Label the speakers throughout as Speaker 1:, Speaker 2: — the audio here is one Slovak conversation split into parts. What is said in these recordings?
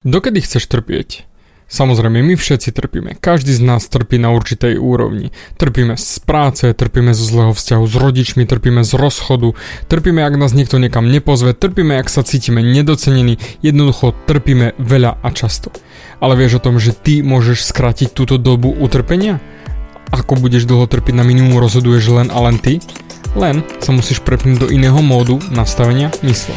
Speaker 1: Dokedy chceš trpieť? Samozrejme, my všetci trpíme. Každý z nás trpí na určitej úrovni. Trpíme z práce, trpíme zo zlého vzťahu s rodičmi, trpíme z rozchodu, trpíme, ak nás niekto niekam nepozve, trpíme, ak sa cítime nedocenení, jednoducho trpíme veľa a často. Ale vieš o tom, že ty môžeš skrátiť túto dobu utrpenia? Ako budeš dlho trpiť na minimum rozhoduješ len a len ty? Len sa musíš prepnúť do iného módu nastavenia mysle.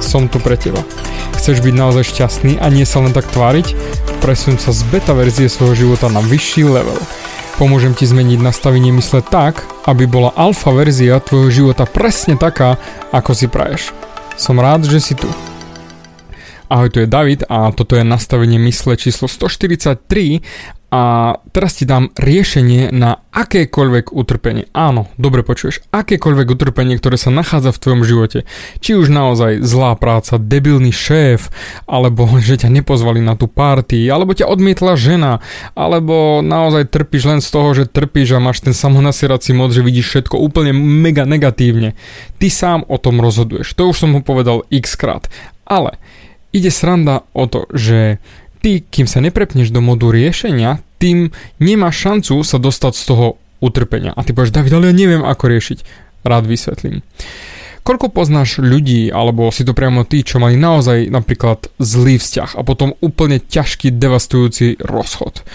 Speaker 1: som tu pre teba. Chceš byť naozaj šťastný a nie sa len tak tváriť? Presun sa z beta verzie svojho života na vyšší level. Pomôžem ti zmeniť nastavenie mysle tak, aby bola alfa verzia tvojho života presne taká, ako si praješ. Som rád, že si tu. Ahoj, tu je David a toto je nastavenie mysle číslo 143 a teraz ti dám riešenie na akékoľvek utrpenie. Áno, dobre počuješ, akékoľvek utrpenie, ktoré sa nachádza v tvojom živote. Či už naozaj zlá práca, debilný šéf, alebo že ťa nepozvali na tú party, alebo ťa odmietla žena, alebo naozaj trpíš len z toho, že trpíš a máš ten samonasierací mod, že vidíš všetko úplne mega negatívne. Ty sám o tom rozhoduješ. To už som mu povedal x krát. Ale ide sranda o to, že ty, kým sa neprepneš do modu riešenia, tým nemáš šancu sa dostať z toho utrpenia. A ty povieš, David, ale ja neviem ako riešiť. Rád vysvetlím. Koľko poznáš ľudí, alebo si to priamo tí, čo mali naozaj napríklad zlý vzťah a potom úplne ťažký, devastujúci rozchod.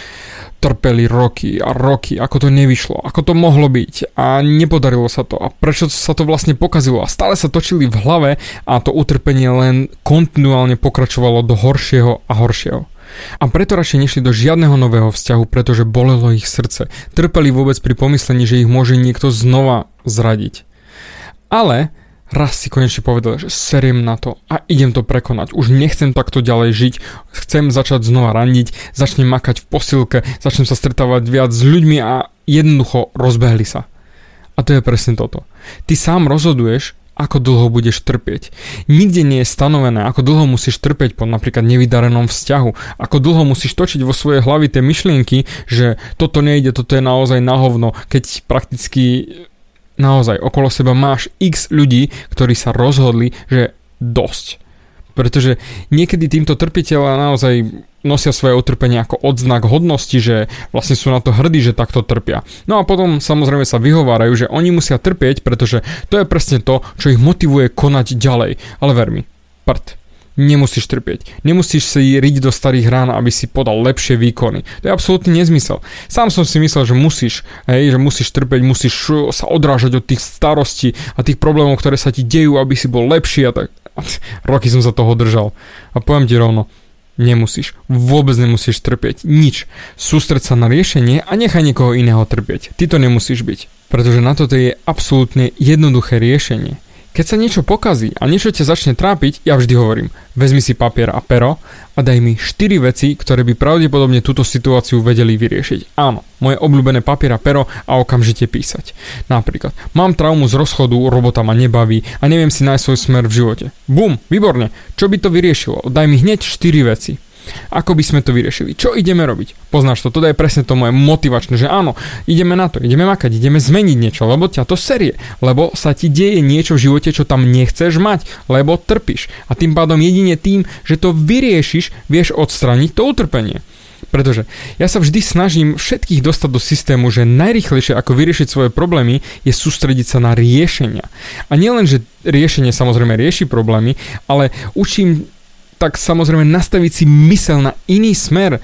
Speaker 1: Trpeli roky a roky, ako to nevyšlo, ako to mohlo byť a nepodarilo sa to a prečo sa to vlastne pokazilo a stále sa točili v hlave a to utrpenie len kontinuálne pokračovalo do horšieho a horšieho. A preto radšej nešli do žiadneho nového vzťahu, pretože bolelo ich srdce. Trpeli vôbec pri pomyslení, že ich môže niekto znova zradiť. Ale raz si konečne povedal, že seriem na to a idem to prekonať. Už nechcem takto ďalej žiť, chcem začať znova randiť, začnem makať v posilke, začnem sa stretávať viac s ľuďmi a jednoducho rozbehli sa. A to je presne toto. Ty sám rozhoduješ, ako dlho budeš trpieť. Nikde nie je stanovené, ako dlho musíš trpieť po napríklad nevydarenom vzťahu, ako dlho musíš točiť vo svojej hlavy tie myšlienky, že toto nejde, toto je naozaj na hovno, keď prakticky naozaj okolo seba máš x ľudí, ktorí sa rozhodli, že dosť. Pretože niekedy týmto trpiteľa naozaj nosia svoje utrpenie ako odznak hodnosti, že vlastne sú na to hrdí, že takto trpia. No a potom samozrejme sa vyhovárajú, že oni musia trpieť, pretože to je presne to, čo ich motivuje konať ďalej. Ale ver mi, prd. Nemusíš trpieť. Nemusíš si riť do starých rán, aby si podal lepšie výkony. To je absolútny nezmysel. Sám som si myslel, že musíš, hej, že musíš trpieť, musíš sa odrážať od tých starostí a tých problémov, ktoré sa ti dejú, aby si bol lepší a tak. Roky som sa toho držal. A poviem ti rovno, nemusíš. Vôbec nemusíš trpieť. Nič. Sústreď sa na riešenie a nechaj niekoho iného trpieť. Ty to nemusíš byť. Pretože na toto je absolútne jednoduché riešenie. Keď sa niečo pokazí a niečo ťa začne trápiť, ja vždy hovorím, vezmi si papier a pero a daj mi 4 veci, ktoré by pravdepodobne túto situáciu vedeli vyriešiť. Áno, moje obľúbené papier a pero a okamžite písať. Napríklad, mám traumu z rozchodu, robota ma nebaví a neviem si nájsť svoj smer v živote. Bum, výborne, čo by to vyriešilo? Daj mi hneď 4 veci. Ako by sme to vyriešili? Čo ideme robiť? Poznáš to, toto je presne to moje motivačné, že áno, ideme na to, ideme makať, ideme zmeniť niečo, lebo ťa to serie, lebo sa ti deje niečo v živote, čo tam nechceš mať, lebo trpíš. A tým pádom jedine tým, že to vyriešiš, vieš odstraniť to utrpenie. Pretože ja sa vždy snažím všetkých dostať do systému, že najrychlejšie ako vyriešiť svoje problémy je sústrediť sa na riešenia. A nielen, že riešenie samozrejme rieši problémy, ale učím tak samozrejme nastaviť si mysel na iný smer.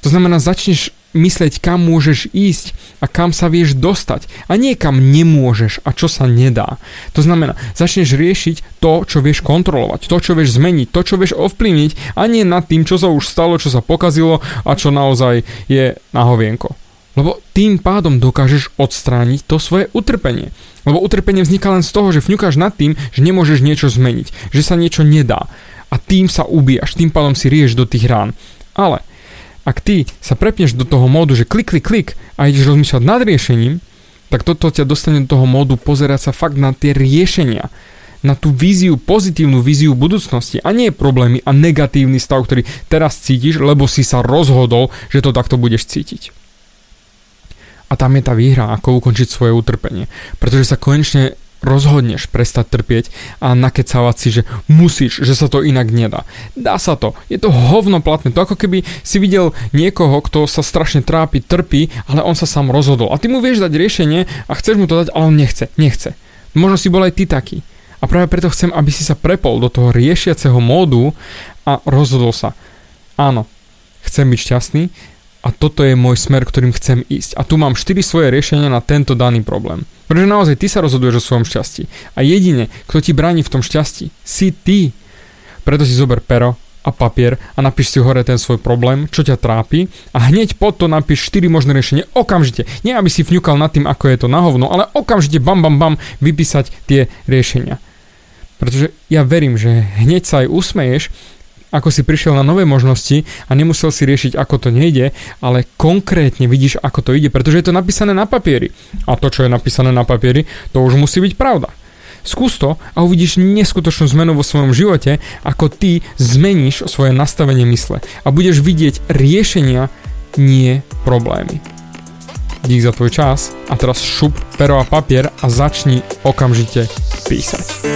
Speaker 1: To znamená, začneš mysleť, kam môžeš ísť a kam sa vieš dostať. A nie kam nemôžeš a čo sa nedá. To znamená, začneš riešiť to, čo vieš kontrolovať, to, čo vieš zmeniť, to, čo vieš ovplyvniť a nie nad tým, čo sa už stalo, čo sa pokazilo a čo naozaj je na hovienko. Lebo tým pádom dokážeš odstrániť to svoje utrpenie. Lebo utrpenie vzniká len z toho, že fňukáš nad tým, že nemôžeš niečo zmeniť, že sa niečo nedá. A tým sa ubíjaš, tým pádom si rieš do tých rán. Ale ak ty sa prepneš do toho módu, že klik, klik, klik a ideš rozmýšľať nad riešením, tak toto ťa dostane do toho módu pozerať sa fakt na tie riešenia na tú víziu, pozitívnu víziu budúcnosti a nie problémy a negatívny stav, ktorý teraz cítiš, lebo si sa rozhodol, že to takto budeš cítiť. A tam je tá výhra, ako ukončiť svoje utrpenie. Pretože sa konečne rozhodneš prestať trpieť a nakecávať si, že musíš, že sa to inak nedá. Dá sa to. Je to hovno platné. To ako keby si videl niekoho, kto sa strašne trápi, trpí, ale on sa sám rozhodol. A ty mu vieš dať riešenie a chceš mu to dať, ale on nechce. Nechce. Možno si bol aj ty taký. A práve preto chcem, aby si sa prepol do toho riešiaceho módu a rozhodol sa. Áno, chcem byť šťastný a toto je môj smer, ktorým chcem ísť. A tu mám 4 svoje riešenia na tento daný problém. Pretože naozaj ty sa rozhoduješ o svojom šťastí. A jedine, kto ti bráni v tom šťastí, si ty. Preto si zober pero a papier a napíš si hore ten svoj problém, čo ťa trápi a hneď pod to napíš 4 možné riešenie okamžite. Nie aby si vňukal nad tým, ako je to na hovno, ale okamžite bam bam bam vypísať tie riešenia. Pretože ja verím, že hneď sa aj usmeješ, ako si prišiel na nové možnosti a nemusel si riešiť, ako to nejde, ale konkrétne vidíš, ako to ide, pretože je to napísané na papieri. A to, čo je napísané na papieri, to už musí byť pravda. Skús to a uvidíš neskutočnú zmenu vo svojom živote, ako ty zmeníš svoje nastavenie mysle a budeš vidieť riešenia, nie problémy. Dík za tvoj čas a teraz šup pero a papier a začni okamžite písať.